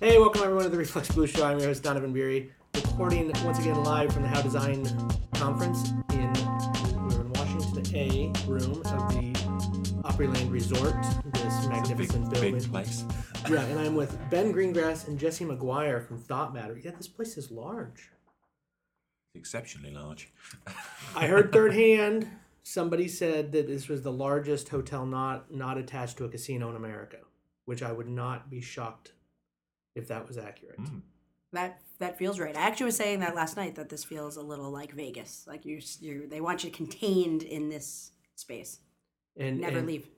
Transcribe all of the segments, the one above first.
Hey, welcome everyone to the Reflex Blue Show. I'm your host Donovan Beery, recording once again live from the How Design conference in we're in Washington A room of the Opryland Resort, this magnificent big, building. big place. Yeah, and I'm with Ben Greengrass and Jessie McGuire from Thought Matter. Yeah, this place is large. Exceptionally large. I heard third hand somebody said that this was the largest hotel not not attached to a casino in America, which I would not be shocked if that was accurate. Mm. That that feels right. I actually was saying that last night that this feels a little like Vegas. Like you, you they want you contained in this space. And Never and- leave.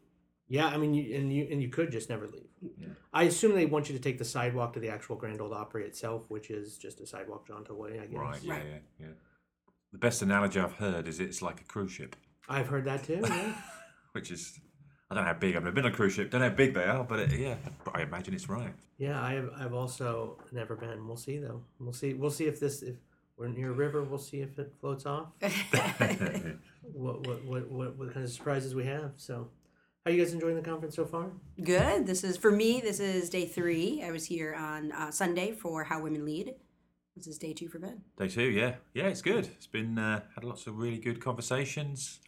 Yeah, I mean, you, and you and you could just never leave. Yeah. I assume they want you to take the sidewalk to the actual Grand Ole Opry itself, which is just a sidewalk drawn to way. I guess. Right, yeah, Right. yeah, yeah. The best analogy I've heard is it's like a cruise ship, I've heard that too. Yeah. which is, I don't know how big, I've never been on a cruise ship, don't know how big they are, but it, yeah, I imagine it's right. yeah, I have. I've also never been. We'll see though. We'll see. We'll see if this if we're near a river. We'll see if it floats off. What what what what, what kind of surprises we have. So, how you guys enjoying the conference so far? Good. This is for me. This is day three. I was here on uh, Sunday for How Women Lead. This is day two for Ben. Day two, yeah. Yeah, it's good. It's been, uh, had lots of really good conversations,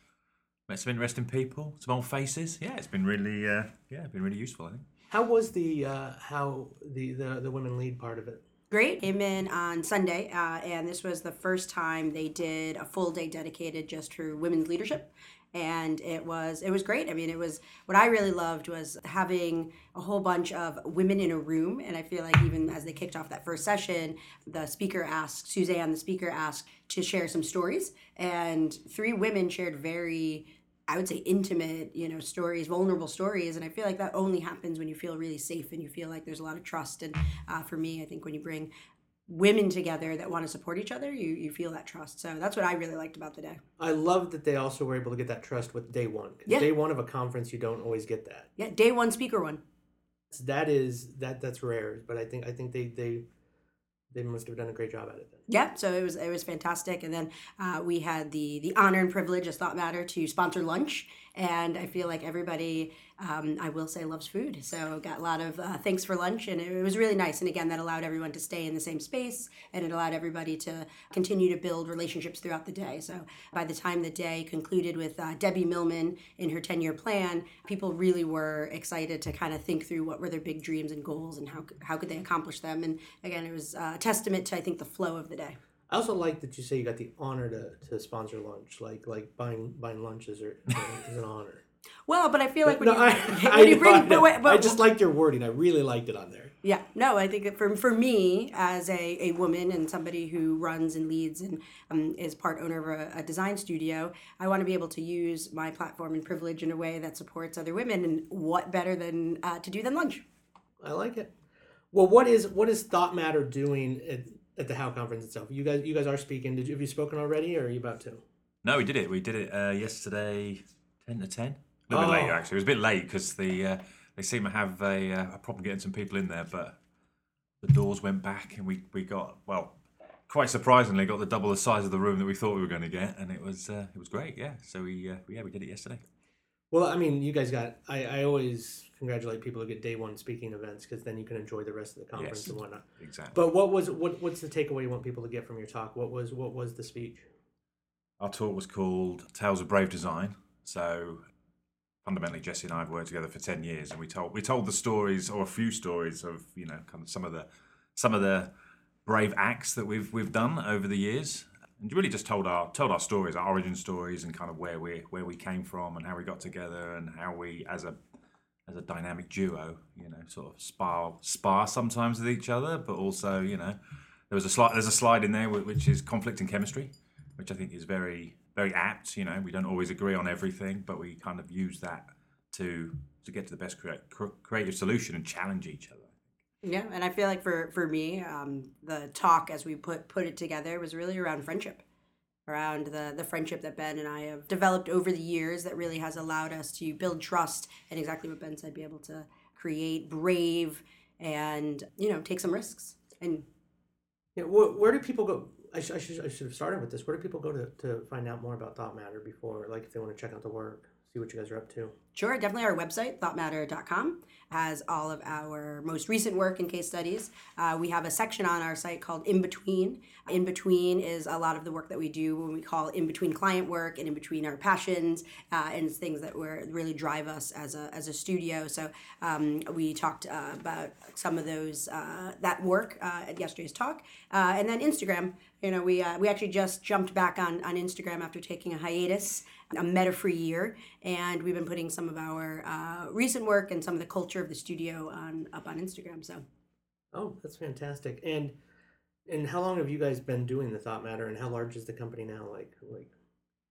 met some interesting people, some old faces. Yeah, it's been really, uh, yeah, been really useful, I think. How was the uh, how the, the the women lead part of it? Great. Came in on Sunday, uh, and this was the first time they did a full day dedicated just to women's leadership. And it was it was great. I mean, it was what I really loved was having a whole bunch of women in a room. And I feel like even as they kicked off that first session, the speaker asked Suzanne, the speaker asked to share some stories, and three women shared very I would say intimate, you know, stories, vulnerable stories, and I feel like that only happens when you feel really safe and you feel like there's a lot of trust. And uh, for me, I think when you bring women together that want to support each other, you you feel that trust. So that's what I really liked about the day. I love that they also were able to get that trust with day one. Yeah. Day one of a conference, you don't always get that. Yeah, day one, speaker one. That is that that's rare, but I think I think they they they must have done a great job at it. Then. Yeah, so it was it was fantastic, and then uh, we had the the honor and privilege as Thought Matter to sponsor lunch, and I feel like everybody, um, I will say, loves food. So got a lot of uh, thanks for lunch, and it was really nice. And again, that allowed everyone to stay in the same space, and it allowed everybody to continue to build relationships throughout the day. So by the time the day concluded with uh, Debbie Millman in her ten year plan, people really were excited to kind of think through what were their big dreams and goals, and how how could they accomplish them. And again, it was uh, a testament to I think the flow of the day. I also like that you say you got the honor to, to sponsor lunch. Like like buying buying lunches are, is an honor. Well, but I feel like when no, you, I, when you bring, but, but I just liked your wording. I really liked it on there. yeah, no, I think that for for me as a, a woman and somebody who runs and leads and um, is part owner of a, a design studio, I want to be able to use my platform and privilege in a way that supports other women. And what better than uh, to do than lunch? I like it. Well, what is what is Thought Matter doing at, at the How conference itself? You guys you guys are speaking. Did you have you spoken already, or are you about to? No, we did it. We did it uh, yesterday, 10 to 10. A little bit Oh. later, actually. It was a bit late because the, uh, they seem to have a, uh, a problem getting some people in there, but the doors went back and we, we got, well, quite surprisingly, got the double the size of the room that we thought we were going to get, and it was uh, it was great, yeah. So we, uh, yeah, we did it yesterday. Well, I mean, you guys got. I, I always congratulate people who get day one speaking events because then you can enjoy the rest of the conference Yes. and whatnot. Exactly. But what was what what's the takeaway you want people to get from your talk? What was what was the speech? Our talk was called Tales of Brave Design. So fundamentally, Jessie and I have worked together for ten years, and we told we told the stories or a few stories of you know kind of some of the some of the brave acts that we've we've done over the years, and you really just told our told our stories, our origin stories, and kind of where we where we came from and how we got together and how we as a as a dynamic duo, you know, sort of spar spar sometimes with each other, but also you know there was a slide there's a slide in there which is conflict and chemistry which I think is very very apt. You know, we don't always agree on everything, but we kind of use that to to get to the best crea- cr- creative solution and challenge each other. Yeah, and I feel like for for me, um, the talk as we put put it together was really around friendship, around the the friendship that Ben and I have developed over the years that really has allowed us to build trust and exactly what Ben said, be able to create brave and you know take some risks and Yeah, where, where do people go? I, sh- I, should, I should have started with this. Where do people go to, to find out more about Thought Matter before, like if they want to check out the work, see what you guys are up to? Sure, definitely our website, thoughtmatter.com, has all of our most recent work and case studies. Uh, we have a section on our site called In Between. In Between is a lot of the work that we do when we call in between client work and in between our passions uh, and things that were really drive us as a, as a studio. So um, we talked uh, about some of those uh, that work uh, at yesterday's talk, uh, and then Instagram. You know, we we actually just jumped back on on Instagram after taking a hiatus, a meta-free year, and we've been putting some of our uh, recent work and some of the culture of the studio on up on Instagram. So Oh, that's fantastic. And and how long have you guys been doing the Thought Matter, and how large is the company now? Like like,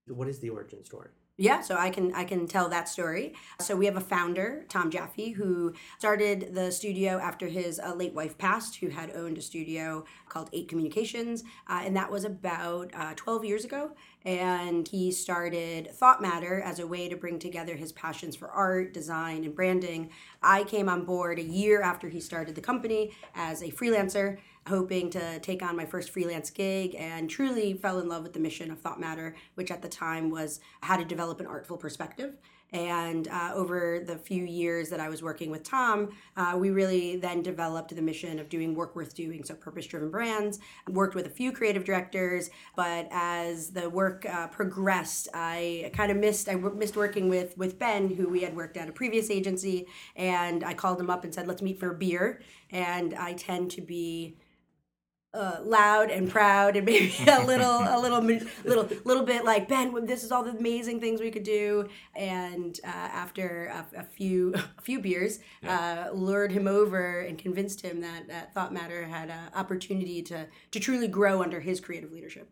what is the origin story? Yeah, so I can I can tell that story. So we have a founder, Tom Jaffe, who started the studio after his uh, late wife passed, who had owned a studio called Eight Communications, uh, and that was about uh, 12 years ago. And he started Thought Matter as a way to bring together his passions for art, design, and branding. I came on board a year after he started the company as a freelancer hoping to take on my first freelance gig and truly fell in love with the mission of Thought Matter, which at the time was how to develop an artful perspective. And uh, over the few years that I was working with Tom, uh, we really then developed the mission of doing work worth doing. So, purpose driven brands. Worked with a few creative directors, but as the work uh, progressed, I kind of missed. I w- missed working with with Ben, who we had worked at a previous agency, and I called him up and said, "Let's meet for a beer." And I tend to be uh, loud and proud and maybe a little a little little little bit like Ben this is all the amazing things we could do. And uh, after a, a, few a few beers uh, lured him over and convinced him that, that Thought Matter had an opportunity to to truly grow under his creative leadership.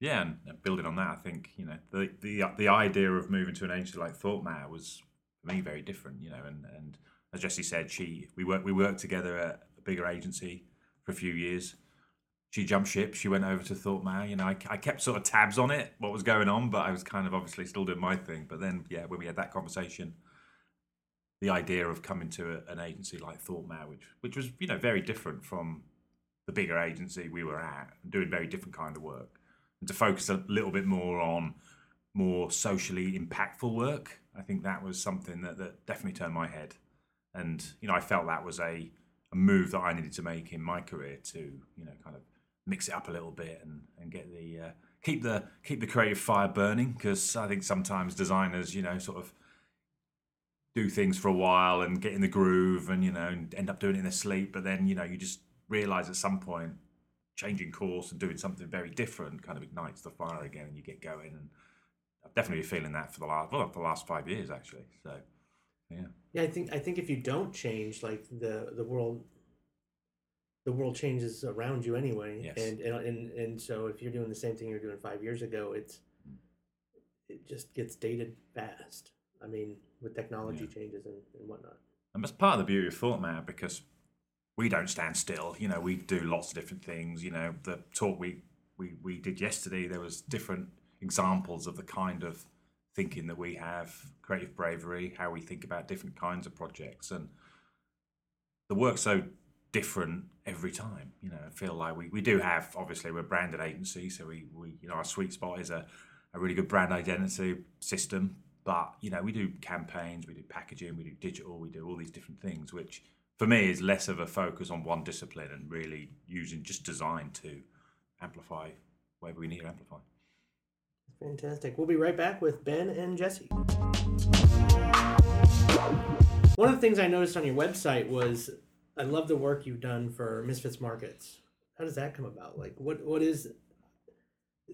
Yeah and building on that I think you know the the, the idea of moving to an agency like Thought Matter was for me very different you know and and as Jessie said she we worked we worked together at a bigger agency for a few years she jumped ship. She went over to Thought Matter. You know, I, I kept sort of tabs on it, what was going on, but I was kind of obviously still doing my thing. But then, yeah, when we had that conversation, the idea of coming to a, an agency like Thought Matter, which which was you know very different from the bigger agency we were at, doing very different kind of work, and to focus a little bit more on more socially impactful work, I think that was something that, that definitely turned my head. And you know, I felt that was a, a move that I needed to make in my career to you know kind of mix it up a little bit and, and get the uh, keep the keep the creative fire burning because I think sometimes designers you know sort of do things for a while and get in the groove and you know end up doing it in their sleep but then you know you just realize at some point changing course and doing something very different kind of ignites the fire again and you get going. And I've definitely been feeling that for the last well for the last five years actually. So yeah. Yeah I think I think if you don't change like the the world the world changes around you anyway. Yes. And, and and and so if you're doing the same thing you were doing five years ago, it's it just gets dated fast. I mean, with technology Yeah. changes and, and whatnot. And that's part of the beauty of Thought Matter because we don't stand still. You know, we do lots of different things. You know, the talk we, we, we did yesterday, there was different examples of the kind of thinking that we have, creative bravery, how we think about different kinds of projects. And the work so different every time. You know, I feel like we, we do have, obviously, we're a branded agency. So we, we you know, our sweet spot is a, a really good brand identity system. But, you know, we do campaigns, we do packaging, we do digital, we do all these different things, which for me is less of a focus on one discipline and really using just design to amplify wherever we need to amplify. Fantastic. We'll be right back with Ben and Jessie. One of the things I noticed on your website was I love the work you've done for Misfits Markets. How does that come about? Like what what is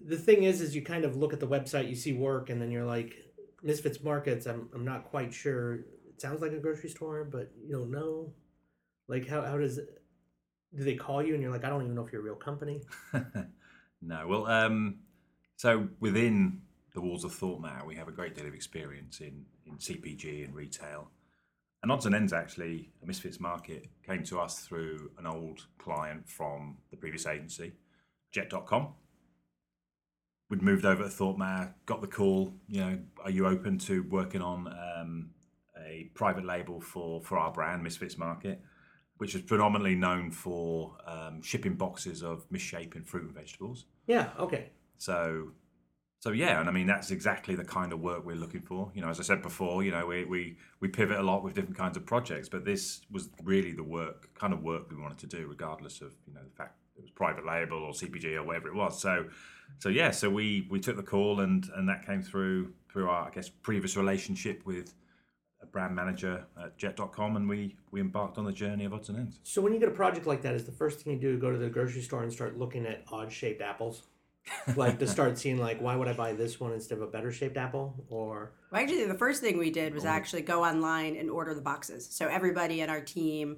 the thing is is you kind of look at the website, you see work and then you're like Misfits Markets, I'm I'm not quite sure. It sounds like a grocery store, but you don't know. Like how how does do they call you and you're like I don't even know if you're a real company? no, well, um, so within the walls of Thought Matter, we have a great deal of experience in, in CPG and retail. And odds and ends, actually, a Misfits Market came to us through an old client from the previous agency, Jet.com. We'd moved over to Thought Matter, got the call, you know, are you open to working on um, a private label for, for our brand, Misfits Market, which is predominantly known for um, shipping boxes of misshapen fruit and vegetables. Yeah, okay. So so yeah, and I mean that's exactly the kind of work we're looking for. You know, as I said before, you know, we, we, we pivot a lot with different kinds of projects, but this was really the work, kind of work we wanted to do, regardless of you know the fact it was private label or CPG or whatever it was. So, so yeah, so we we took the call and and that came through through our I guess previous relationship with a brand manager at Jet.com, and we we embarked on the journey of odds and ends. So when you get a project like that, is the first thing you do go to the grocery store and start looking at odd shaped apples? Like to start seeing like why would I buy this one instead of a better shaped apple or Well, actually, the first thing we did was oh. actually go online and order the boxes. So everybody in our team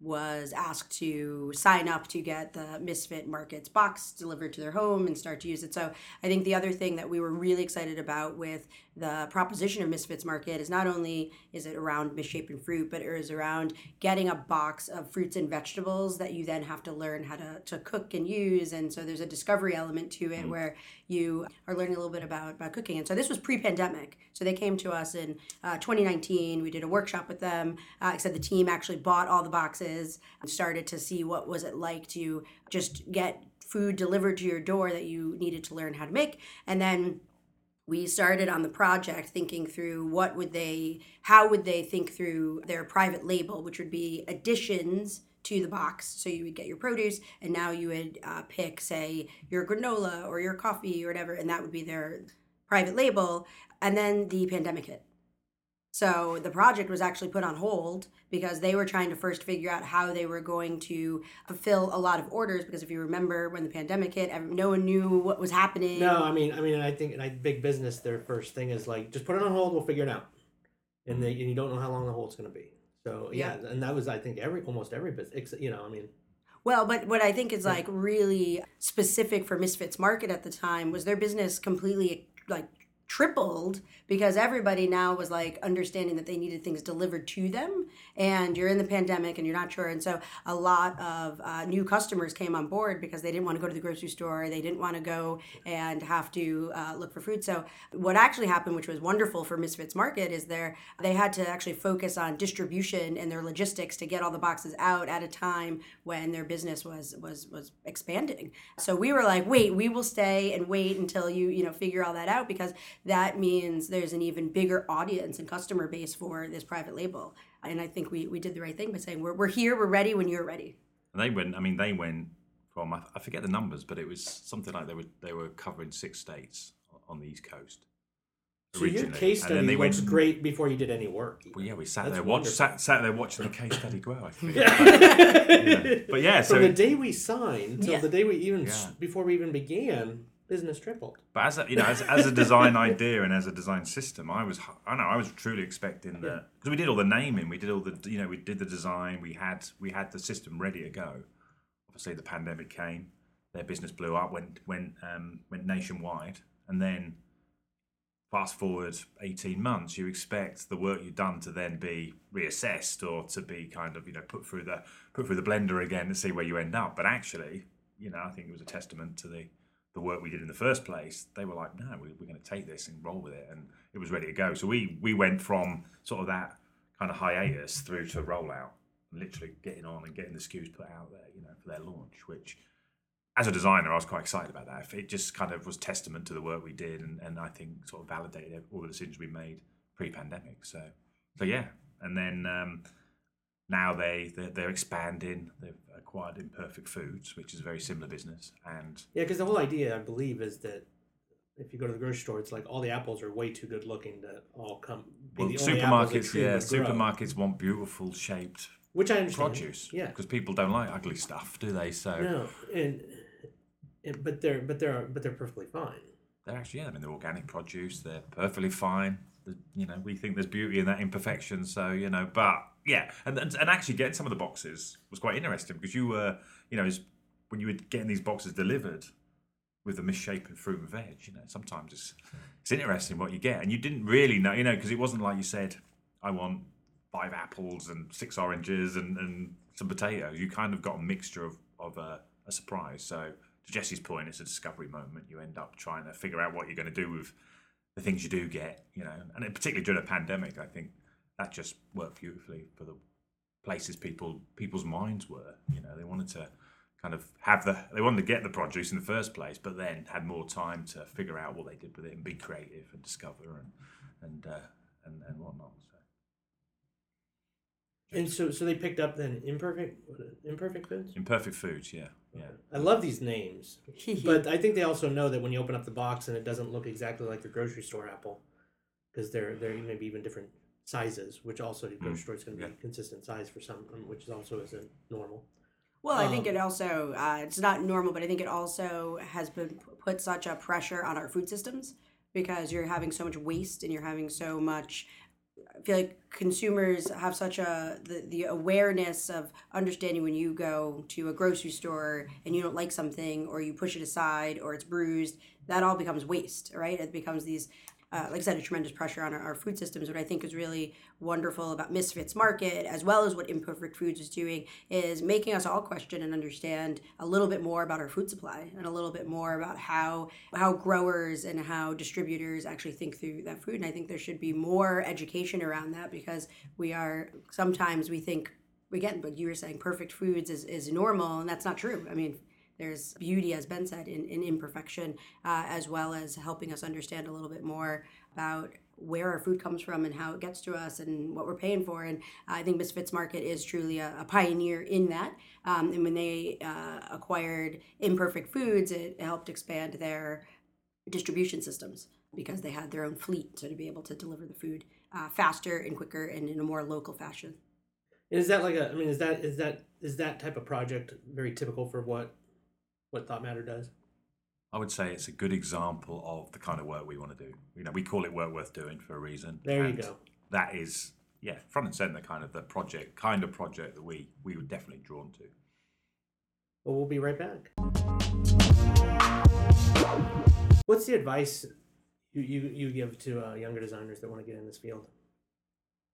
was asked to sign up to get the Misfit Markets box delivered to their home and start to use it. So I think the other thing that we were really excited about with the proposition of Misfits Market is not only is it around misshapen fruit, but it is around getting a box of fruits and vegetables that you then have to learn how to, to cook and use. And so there's a discovery element to it where you are learning a little bit about, about cooking. And so this was pre-pandemic. So they came to us in uh, 2019. We did a workshop with them. Uh, said the team actually bought all the boxes and started to see what was it like to just get food delivered to your door that you needed to learn how to make. And then we started on the project thinking through what would they how would they think through their private label which would be additions to the box. So you would get your produce and now you would uh, pick say your granola or your coffee or whatever and that would be their private label. And then the pandemic hit so the project was actually put on hold because they were trying to first figure out how they were going to fulfill a lot of orders. Because if you remember when the pandemic hit, no one knew what was happening. no I mean I mean I think like big business their first thing is like just put it on hold we'll figure it out and they and you don't know how long the hold's going to be so yeah, and that was I think every almost every business you know I mean Well, but what I think is like really specific for Misfits Market at the time was their business completely like tripled because everybody now was like understanding that they needed things delivered to them. And you're in the pandemic and you're not sure. And so a lot of uh, new customers came on board because they didn't want to go to the grocery store. They didn't want to go and have to uh, look for food. So what actually happened which was wonderful for misfits market is there they had to actually focus on distribution and their logistics to get all the boxes out at a time when their business was was was expanding. So we were like wait we will stay and wait until you you know figure all that out because that means there's an even bigger audience and customer base for this private label. And I think we, we did the right thing by saying we're, we're here, we're ready when you're ready. And they went. I mean, they went from I I forget the numbers, but it was something like they were they were covering six states on the East Coast. so your originally. case And then they went- great before you did any work Well, yeah, we sat That's there, watch, sat, sat there watching the case study grow. I think. yeah. But yeah, so from the day we signed till Yeah. the day we even Yeah. before we even began business tripled But as a, you know, as, as a design idea and as a design system, I was I know I was truly expecting that because we did all the naming, we did all the you know we did the design, we had we had the system ready to go. Obviously, the pandemic came, their business blew up, went went um, went nationwide, and then fast forward eighteen months, you expect the work you've done to then be reassessed or to be kind of you know put through the put through the blender again to see where you end up. But actually, you know, I think it was a testament to the the work we did in the first place, they were like, no, we, we're going to take this and roll with it, and it was ready to go. So we we went from sort of that kind of hiatus through to rollout, literally getting on and getting the SKUs put out there, you know, for their launch. Which, as a designer, I was quite excited about that. It just kind of was testament to the work we did, and, and I think sort of validated all the decisions we made pre-pandemic. So so yeah, and then. Um, now they they're, they're expanding. They've acquired Imperfect Foods, which is a very similar business, and yeah because the whole idea i believe is that if you go to the grocery store it's like all the apples are way too good looking to all come be Well, the only apples that supermarkets, yeah, grow. supermarkets want beautiful shaped which i understand produce. yeah because people don't like ugly stuff, do they? So no and, and but they're but they're but they're perfectly fine they're actually, yeah, I mean, they're organic produce. They're perfectly fine. You know, we think there's beauty in that imperfection. So you know, but yeah, and and, and actually getting some of the boxes was quite interesting because you were, you know, when you were getting these boxes delivered with the misshapen fruit and veg. You know, sometimes it's it's interesting what you get, and you didn't really know, you know, because it wasn't like you said, I want five apples and six oranges and, and some potatoes. You kind of got a mixture of, of a, a surprise. So to Jessie's point, it's a discovery moment. You end up trying to figure out what you're going to do with the things you do get, you know, and particularly during a pandemic, I think that just worked beautifully for the places people people's minds were. You know, they wanted to kind of have the they wanted to get the produce in the first place, but then had more time to figure out what they did with it and be creative and discover and and uh, and, and whatnot. So. And so, so they picked up then imperfect, imperfect foods. Imperfect foods, yeah, yeah. I love these names, but I think they also know that when you open up the box and it doesn't look exactly like the grocery store apple, because they're they're maybe even different sizes, which also the grocery store is going to be yeah. consistent size for some, um, which is also isn't normal. Well, I think Um, it also, uh, it's not normal, but I think it also has been p- put such a pressure on our food systems because you're having so much waste and you're having so much. I feel like consumers have such a the, the awareness of understanding when you go to a grocery store and you don't like something or you push it aside or it's bruised that all becomes waste right it becomes these uh, like I said, a tremendous pressure on our, our food systems. What I think is really wonderful about Misfits Market, as well as what Imperfect Foods is doing, is making us all question and understand a little bit more about our food supply and a little bit more about how how growers and how distributors actually think through that food. And I think there should be more education around that because we are sometimes we think again, but you were saying perfect foods is, is normal, and that's not true. I mean, there's beauty, as Ben said, in, in imperfection, uh, as well as helping us understand a little bit more about where our food comes from and how it gets to us and what we're paying for. And I think Misfits Market is truly a, a pioneer in that. Um, and when they uh, acquired Imperfect Foods, it helped expand their distribution systems because they had their own fleet, so to be able to deliver the food uh, faster and quicker and in a more local fashion. Is that like a? I mean, is that is that is that type of project very typical for what what Thought Matter does? I would say it's a good example of the kind of work we want to do. You know, we call it work worth doing for a reason. There you go. That is, yeah, front and center kind of the project, kind of project that we we were definitely drawn to. Well, we'll be right back. What's the advice you you, you give to uh, younger designers that want to get in this field?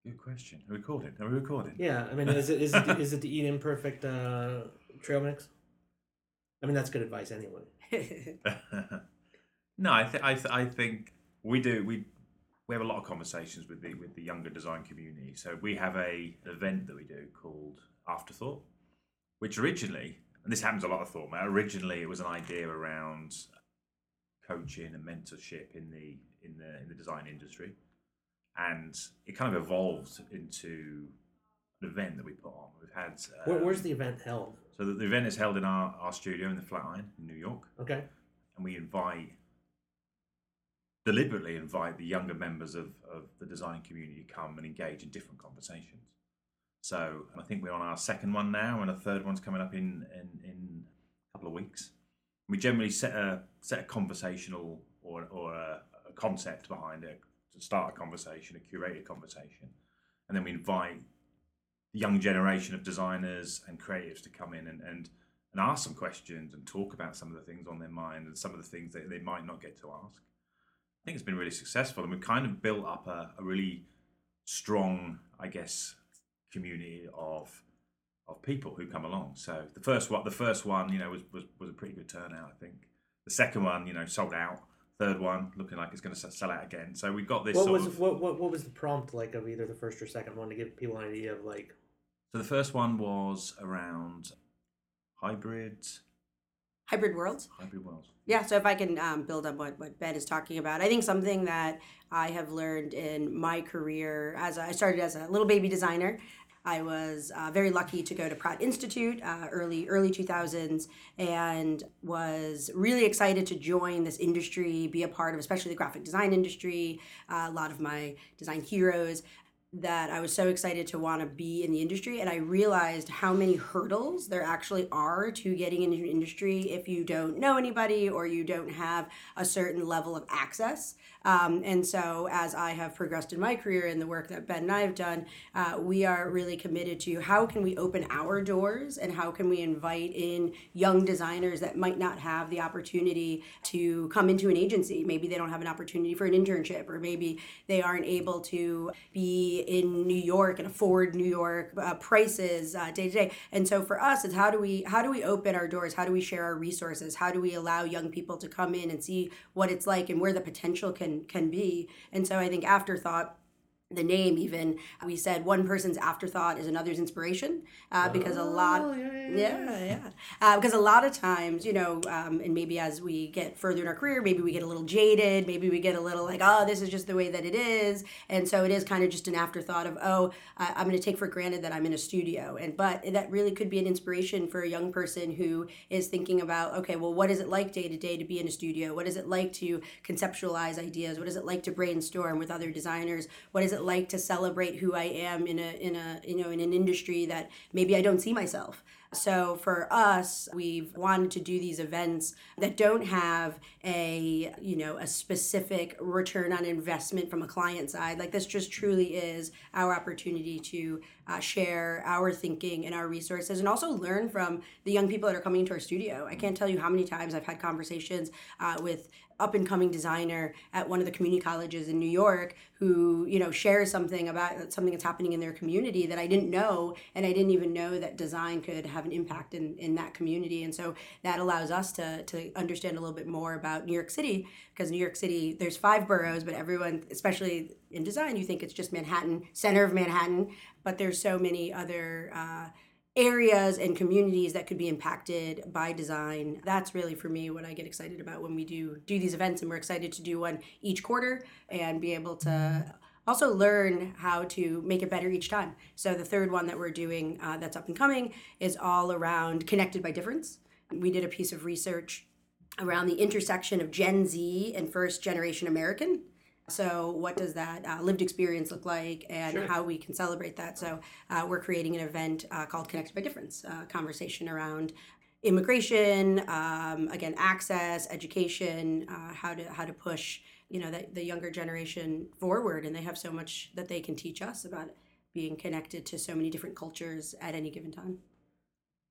Good question. Are we recording? Are we recording? Yeah, I mean, is it is it, is it to eat imperfect uh, trail mix? I mean, that's good advice anyway. no, I, th- I, th- I think we do. We we have a lot of conversations with the with the younger design community. So we have a an event that we do called Afterthought, which originally, and this happens a lot of thought, man. Originally, it was an idea around coaching and mentorship in the in the in the design industry, and it kind of evolved into an event that we put on. We've had Where, um, where's the event held? so the, the event is held in our, our studio in the Flatiron in New York Okay. and we invite deliberately invite the younger members of, of the design community to come and engage in different conversations. So I think we're on our second one now, and a third one's coming up in, in, in a couple of weeks. We generally set a set a conversational or, or a, a concept behind it to start a conversation, a curated conversation, and then we invite the young generation of designers and creatives to come in and, and and ask some questions and talk about some of the things on their mind and some of the things that they might not get to ask. I think it's been really successful, and we've kind of built up a, a really strong, I guess, community of of people who come along. So the first one, the first one, you know, was was, was a pretty good turnout. I think the second one, you know, sold out. Third one, looking like it's going to sell out again. So we've got this What was of. what, what what was the prompt like of either the first or second one to give people an idea of like So the first one was around hybrid Hybrid worlds. hybrid worlds. Yeah, so if I can um, build up what, what Ben is talking about, I think something that I have learned in my career as I started as a little baby designer. I was uh, very lucky to go to Pratt Institute uh, early early 2000s and was really excited to join this industry, be a part of especially the graphic design industry. Uh, a lot of my design heroes that I was so excited to want to be in the industry. And I realized how many hurdles there actually are to getting into industry if you don't know anybody or you don't have a certain level of access. Um, and so, as I have progressed in my career and the work that Ben and I have done, uh, we are really committed to how can we open our doors and how can we invite in young designers that might not have the opportunity to come into an agency. Maybe they don't have an opportunity for an internship, or maybe they aren't able to be in New York and afford New York uh, prices uh, day to day. And so for us, it's how do we how do we open our doors? How do we share our resources? How do we allow young people to come in and see what it's like and where the potential can can be? And so I think afterthought the name even we said one person's afterthought is another's inspiration uh, because a lot Oh, yeah, yeah, yeah uh, because a lot of times you know um, and maybe as we get further in our career maybe we get a little jaded maybe we get a little like oh this is just the way that it is. And so it is kind of just an afterthought of oh I, i'm going to take for granted that i'm in a studio. And but that really could be an inspiration for a young person who is thinking about okay well what is it like day to day to be in a studio? What is it like to conceptualize ideas? What is it like to brainstorm with other designers? What is it like to celebrate who i am in a in a you know in an industry that maybe i don't see myself so for us, we've wanted to do these events that don't have a, you know, a specific return on investment from a client side. Like this just truly is our opportunity to uh, share our thinking and our resources and also learn from the young people that are coming to our studio. I can't tell you how many times I've had conversations uh, with up and coming designer at one of the community colleges in New York who, you know, shares something about something that's happening in their community that I didn't know and I didn't even know that design could have an impact in, in that community. And so that allows us to to understand a little bit more about New York City because New York City there's five boroughs, but everyone, especially in design, you think it's just Manhattan, center of Manhattan, but there's so many other uh, areas and communities that could be impacted by design. That's really for me what i get excited about when we do do these events and we're excited to do one each quarter and be able to also learn how to make it better each time. So the third one that we're doing uh, that's up and coming is all around connected by difference. We did a piece of research around the intersection of gen z and first generation american so, what does that uh, lived experience look like, and Sure. how we can celebrate that? So, uh, we're creating an event uh, called Connected by Difference, uh, conversation around immigration, um, again, access, education, uh, how to how to push you know the, the younger generation forward, and they have so much that they can teach us about being connected to so many different cultures at any given time.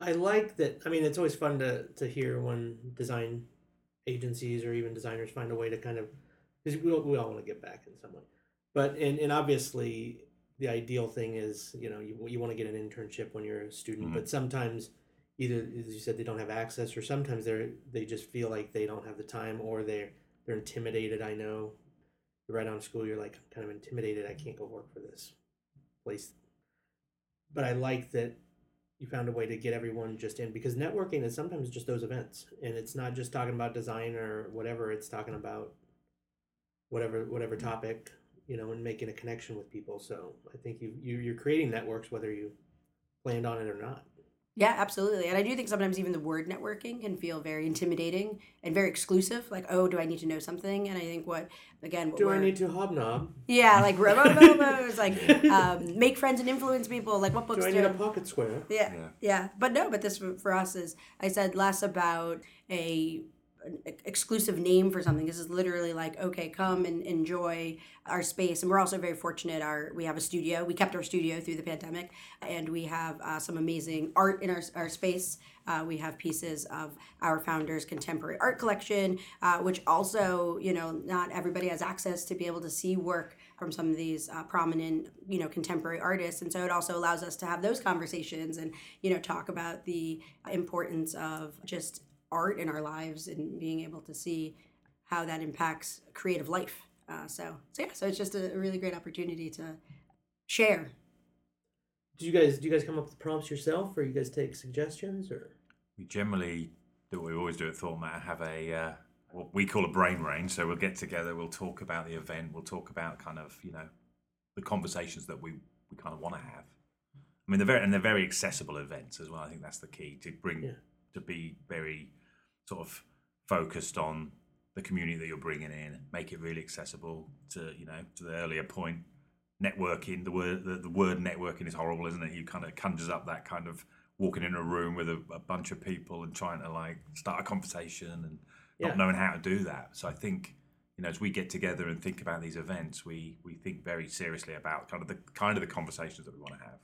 I like that. I mean, it's always fun to to hear when design agencies or even designers find a way to kind of because we all, we all want to get back in some way. But and and obviously the ideal thing is you know you you want to get an internship when you're a student, Mhm. but sometimes either as you said they don't have access or sometimes they're they just feel like they don't have the time or they're they're intimidated. I know right out of school, you're like I'm kind of intimidated. I can't go work for this place. But I like that you found a way to get everyone just in because networking is sometimes just those events and it's not just talking about design or whatever it's talking about whatever whatever topic you know and making a connection with people so i think you, you you're creating networks whether you planned on it or not Yeah, absolutely. And I do think sometimes even the word networking can feel very intimidating and very exclusive. Like, oh, do I need to know something? And I think what, again, what do i need to hobnob Yeah, like robo it's like um, make friends and influence people. Like what books do i do? need a pocket square yeah, Yeah. yeah, But no, but this for for us is I said less about a an exclusive name for something. This is literally like okay, come and enjoy our space. And we're also very fortunate. Our we have a studio. We kept our studio through the pandemic, and we have uh, some amazing art in our our space. Uh, we have pieces of our founder's contemporary art collection, uh, which also, you know, not everybody has access to be able to see work from some of these uh, prominent, you know, contemporary artists. And so it also allows us to have those conversations and, you know, talk about the importance of just art in our lives and being able to see how that impacts creative life. Uh, so, so yeah, so it's just a really great opportunity to share do you guys do you guys come up with prompts yourself or you guys take suggestions or We generally do what we always do at Thormat have a uh, what we call a brain range. So we'll get together, we'll talk about the event, we'll talk about kind of you know the conversations that we we kind of want to have. I mean, they're very and they're very accessible events as well. I think that's the key to bring Yeah. to be very sort of focused on the community that you're bringing in, make it really accessible to you know to the earlier point. Networking, the word the, the word networking is horrible, isn't it? You kind of conjures up that kind of walking in a room with a, a bunch of people and trying to like start a conversation and Yeah. not knowing how to do that. So I think you know as we get together and think about these events, we we think very seriously about kind of the kind of the conversations that we want to have,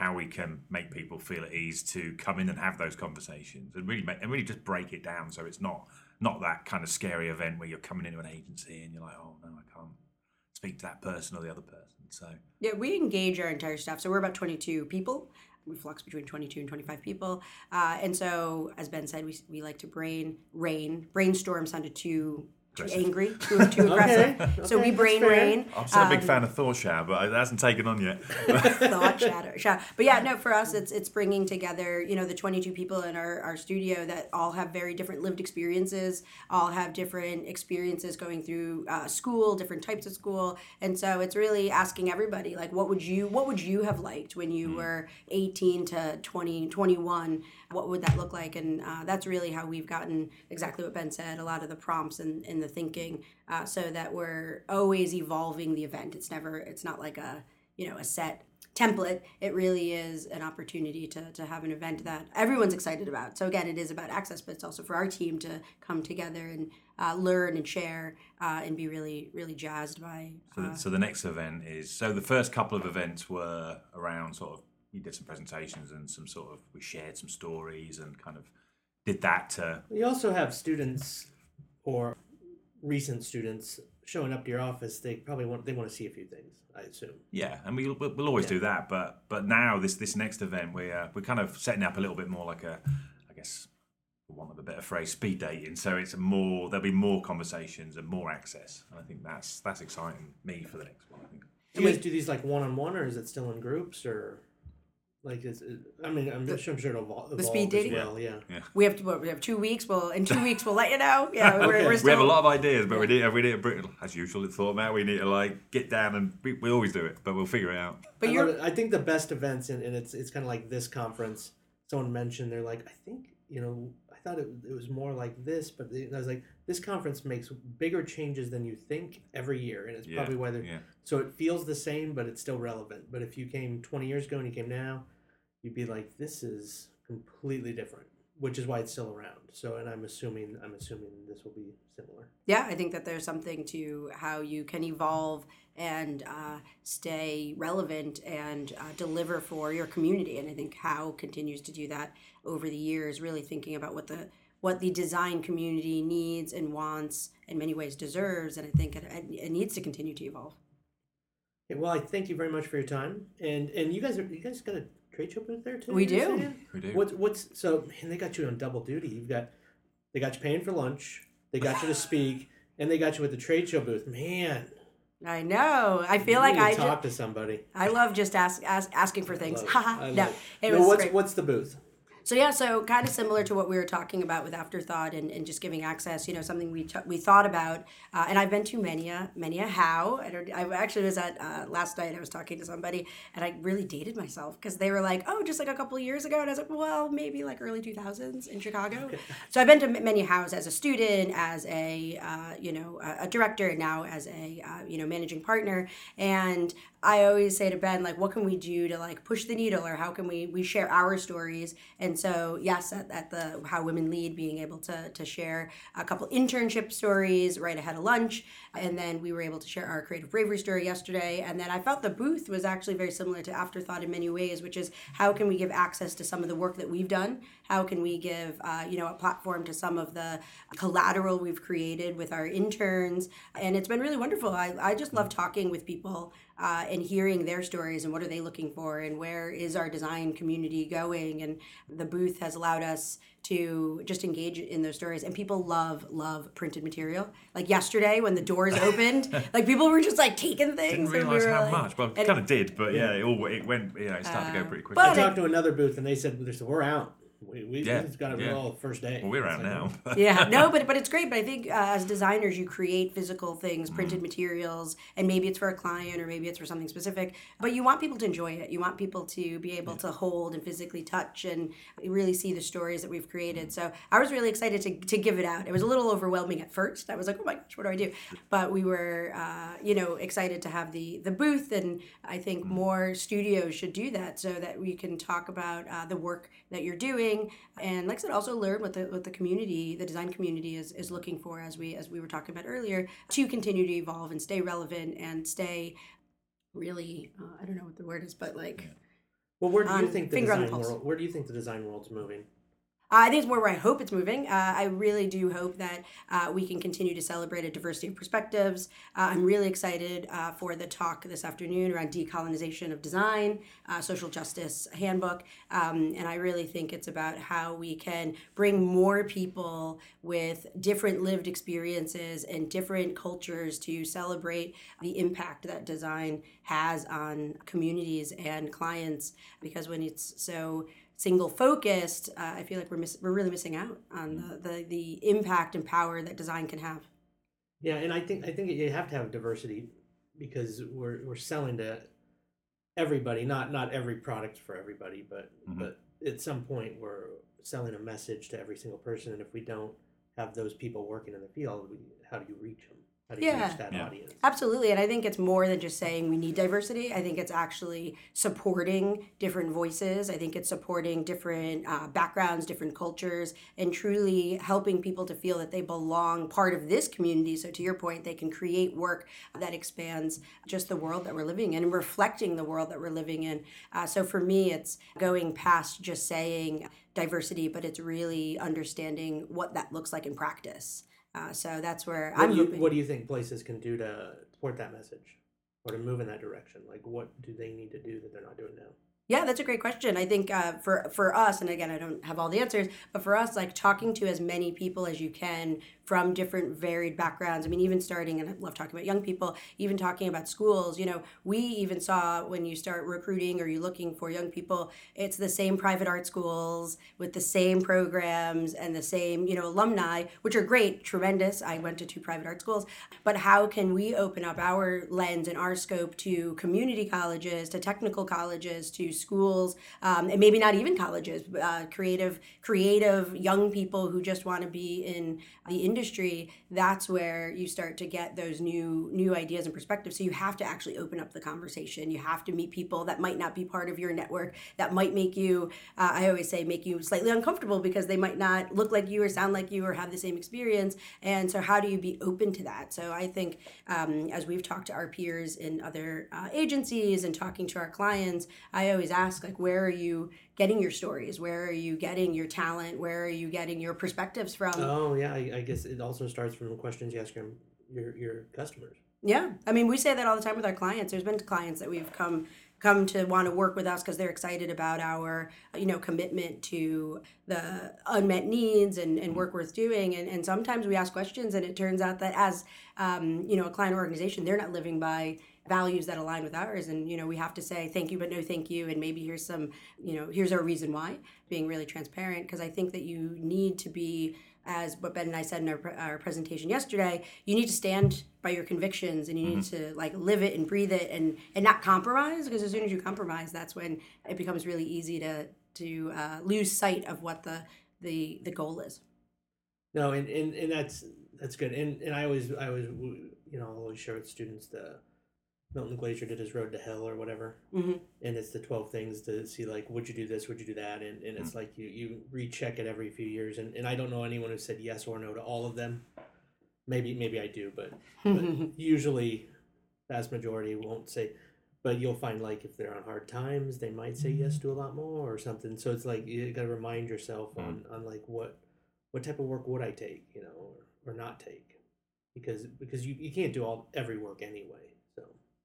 how we can make people feel at ease to come in and have those conversations and really make, and really just break it down so it's not not that kind of scary event where you're coming into an agency and you're like, oh no, I can't speak to that person or the other person. So Yeah, we engage our entire staff. So we're about 22 people. We flux between 22 and 25 people. Uh, and so, as Ben said, we, we like to brain, rain, brainstorm sounded too aggressive. angry, too, too aggressive. Okay, So okay, we brain fair. rain. I'm still a big Um, fan of Thor Shower, but it hasn't taken on yet. thought shatter, shatter. But yeah, no, for us, it's it's bringing together, you know, the 22 people in our, our studio that all have very different lived experiences, all have different experiences going through uh, school, different types of school, and so it's really asking everybody, like, what would you what would you have liked when you were 18 to 20, 21? What would that look like? And uh, that's really how we've gotten exactly what Ben said. A lot of the prompts and, and the thinking, uh, so that we're always evolving the event. It's never, it's not like a you know a set template it really is an opportunity to, to have an event that everyone's excited about so again it is about access but it's also for our team to come together and uh, learn and share uh, and be really really jazzed by So, uh, so the next event is so the first couple of events were around sort of we did some presentations and some sort of we shared some stories and kind of did that to You also have students or recent students showing up to your office. They probably want they want to see a few things. I assume. yeah and we, we'll, we'll always Yeah. do that but but now this this next event we uh, we're kind of setting up a little bit more like a I guess for want of a better phrase speed dating so it's more there'll be more conversations and more access and I think that's that's exciting me for the next one I think Do you guys do these like one on one, or is it still in groups, or like is it, I mean, I'm, sure, I'm sure it'll evol- evolve. speed dating? well, yeah. we have to what, we have two weeks well in two weeks we'll let you know yeah we're, Okay. we're still, we have a lot of ideas but we need we need to, as usual in thought Matt we need to like get down and we, we always do it but we'll figure it out but I, you're love it. I think the best events, and, and it's it's kind of like this conference. Someone mentioned they're like, I think you know, I thought it, it was more like this, but they, I was like, this conference makes bigger changes than you think every year, and it's Yeah, probably why they're yeah so it feels the same, but it's still relevant. But if you came 20 years ago and you came now, you'd be like, this is completely different, which is why it's still around. So, and I'm assuming, I'm assuming this will be similar. yeah i think that there's something to how you can evolve and uh, stay relevant and uh, deliver for your community and i think how continues to do that over the years really thinking about what the what the design community needs and wants in many ways deserves and i think it, it needs to continue to evolve Okay, well, I thank you very much for your time, and and you guys are you guys got a trade show booth there too. We do. saying? we do What's what's so man? They got you on double duty. You've got they got you paying for lunch. They got you to speak, and they got you at the trade show booth. Man, i know i feel like i talk just, to somebody. i love just ask, ask asking for things Love. I no love it no, was what's great. what's the booth? So yeah, so kind of similar to what we were talking about with afterthought and, and just giving access. You know, something we t- we thought about, uh, and I've been to many a many a how. I, don't, I actually was at uh, last night. I was talking to somebody, and I really dated myself because they were like, "Oh, just like a couple of years ago," and I was like, "Well, maybe like early two thousands in Chicago." so I've been to many hows as a student, as a uh, you know a, a director, and now as a uh, you know managing partner. And I always say to Ben, like, what can we do to like push the needle, or how can we we share our stories? And so, yes, at, at the How Women Lead, being able to to share a couple internship stories right ahead of lunch, and then we were able to share our creative bravery story yesterday. And then I felt the booth was actually very similar to Afterthought in many ways, which is how can we give access to some of the work that we've done? How can we give uh, you know a platform to some of the collateral we've created with our interns? And it's been really wonderful. I, I just love talking with people uh, and hearing their stories and what are they looking for and where is our design community going. And the booth has allowed us to just engage in those stories. And people love love printed material. Like yesterday when the doors opened, like people were just like taking things. didn't and we realize how like- much well kind of did but yeah it all it went yeah it started to Uh, go pretty quickly I talked to another booth, and they said, "They said we're out. We we, Yeah, we just got it yeah. all first day." well we're It's out like, now. Yeah no but but it's great but i think uh, as designers you create physical things printed Mm. materials and maybe it's for a client or maybe it's for something specific but you want people to enjoy it. You want people to be able to hold and physically touch and really see the stories that we've created. So i was really excited to, to give it out. It was a little overwhelming at first. I was like oh my gosh what do i do? But we were uh, you know excited to have the the booth and i think Mm. more studios should do that so that we can talk about uh, the work that you're doing and like i said also learn what the what the community the design community is is looking for as we as we were talking about earlier to continue to evolve and stay relevant and stay really uh, i don't know what the word is but like Well, where do you on think the on the design world? Where do you think the design world's moving? Uh, I think it's more where I hope it's moving. Uh, I really do hope that uh, we can continue to celebrate a diversity of perspectives. Uh, I'm really excited uh, for the talk this afternoon around decolonization of design, uh, social justice handbook, um, and I really think it's about how we can bring more people with different lived experiences and different cultures to celebrate the impact that design has on communities and clients. Because when it's so single focused, uh, I feel like we're miss- we're really missing out on the, the the impact and power that design can have. Yeah, and I think I think you have to have diversity because we're we're selling to everybody, not not every product for everybody, but Mhm. but at some point we're selling a message to every single person, and if we don't have those people working in the field, we, how do you reach them? How do you Yeah. reach that Yeah. audience? Absolutely. And I think it's more than just saying we need diversity. I think it's actually supporting different voices. I think it's supporting different uh, backgrounds, different cultures, and truly helping people to feel that they belong part of this community. So, to your point, they can create work that expands just the world that we're living in and reflecting the world that we're living in. Uh, so, for me, it's going past just saying diversity, but it's really understanding what that looks like in practice. Uh, so that's where What I'm do you what do you think places can do to support that message or to move in that direction? Like, what do they need to do that they're not doing now? Yeah, that's a great question. I think uh, for for us, and again, I don't have all the answers, but for us, like talking to as many people as you can from different varied backgrounds. I mean, even starting, and I love talking about young people, even talking about schools. You know, we even saw when you start recruiting or you're looking for young people, it's the same private art schools with the same programs and the same you know alumni, which are great, tremendous. I went to two private art schools, but how can we open up our lens and our scope to community colleges, to technical colleges, to schools, um, and maybe not even colleges, uh, creative, creative young people who just want to be in the industry. That's where you start to get those new new ideas and perspectives. So you have to actually open up the conversation. You have to meet people that might not be part of your network, that might make you, uh, I always say, make you slightly uncomfortable because they might not look like you or sound like you or have the same experience. And so, how do you be open to that? So I think um, as we've talked to our peers in other uh, agencies and talking to our clients, I always ask like, where are you getting your stories? Where are you getting your talent? Where are you getting your perspectives from? Oh yeah, I, I guess it also starts from the questions you ask your your, your customers. Yeah, I mean, we say that all the time with our clients. There's been clients that we've come come to want to work with us because they're excited about our you know commitment to the unmet needs and, and work worth doing and, and sometimes we ask questions and it turns out that as um, you know a client organization they're not living by values that align with ours and you know we have to say thank you but no thank you and maybe here's some you know here's our reason why being really transparent because i think that you need to be as what Ben and I said in our, our presentation yesterday, you need to stand by your convictions and you need to like live it and breathe it and and not compromise because as soon as you compromise, that's when it becomes really easy to to uh, lose sight of what the the the goal is. No, and, and, and that's that's good. And and I always I always you know I'll always share with students the Milton Glaser did his Road to Hell or whatever, hmm and it's the twelve things to see like would you do this, would you do that, and, and it's mm. like you you recheck it every few years. And, and I don't know anyone who said yes or no to all of them. Maybe maybe I do, but, but usually vast majority won't say. But you'll find like if they're on hard times, they might say yes mm-hmm. to a lot more or something. So it's like you got to remind yourself on, mm. on like what what type of work would I take, you know, or, or not take, because because you, you can't do all every work anyway.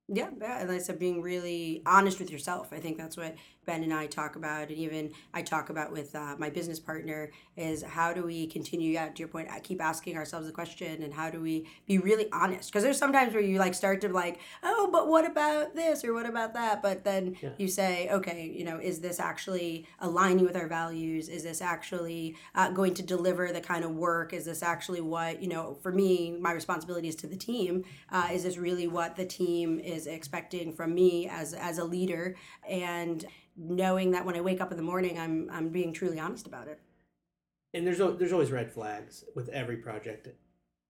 Yeah, yeah, and like I said, being really honest with yourself. I think that's what Ben and I talk about, and even I talk about with uh, my business partner is how do we continue? Yeah, to your point, I keep asking ourselves the question, and how do we be really honest? Because there's sometimes where you like start to like, oh, but what about this or what about that? But then Yeah. you say, okay, you know, is this actually aligning with our values? Is this actually uh, going to deliver the kind of work? Is this actually what you know? For me, my responsibility is to the team. Uh, is this really what the team is expecting from me as as a leader? And knowing that when I wake up in the morning, I'm I'm being truly honest about it. and there's there's always red flags with every project,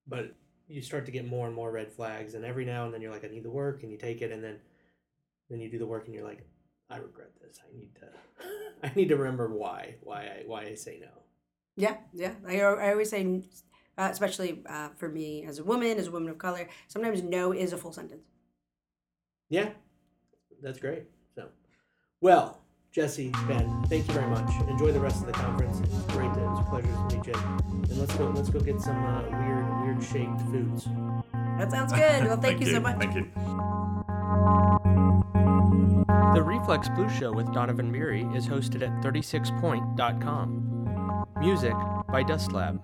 but you start to get more and more red flags, and every now and then you're like, I need the work, and you take it, and then then you do the work, and you're like, I regret this. I need to I need to remember why why I why I say no. Yeah, yeah. I, I always say, uh, especially uh, for me as a woman, as a woman of color, sometimes no is a full sentence. Yeah, that's great. So, well, Jessie, Ben, thank you very much. Enjoy the rest of the conference. It's great. To, it's a pleasure to meet you. And let's go. Let's go get some uh, weird, weird shaped foods. That sounds good. Well, thank, you so much. Thank you. The Reflex Blue Show with Donovan Beery is hosted at 36point.com. Music by Dust Lab.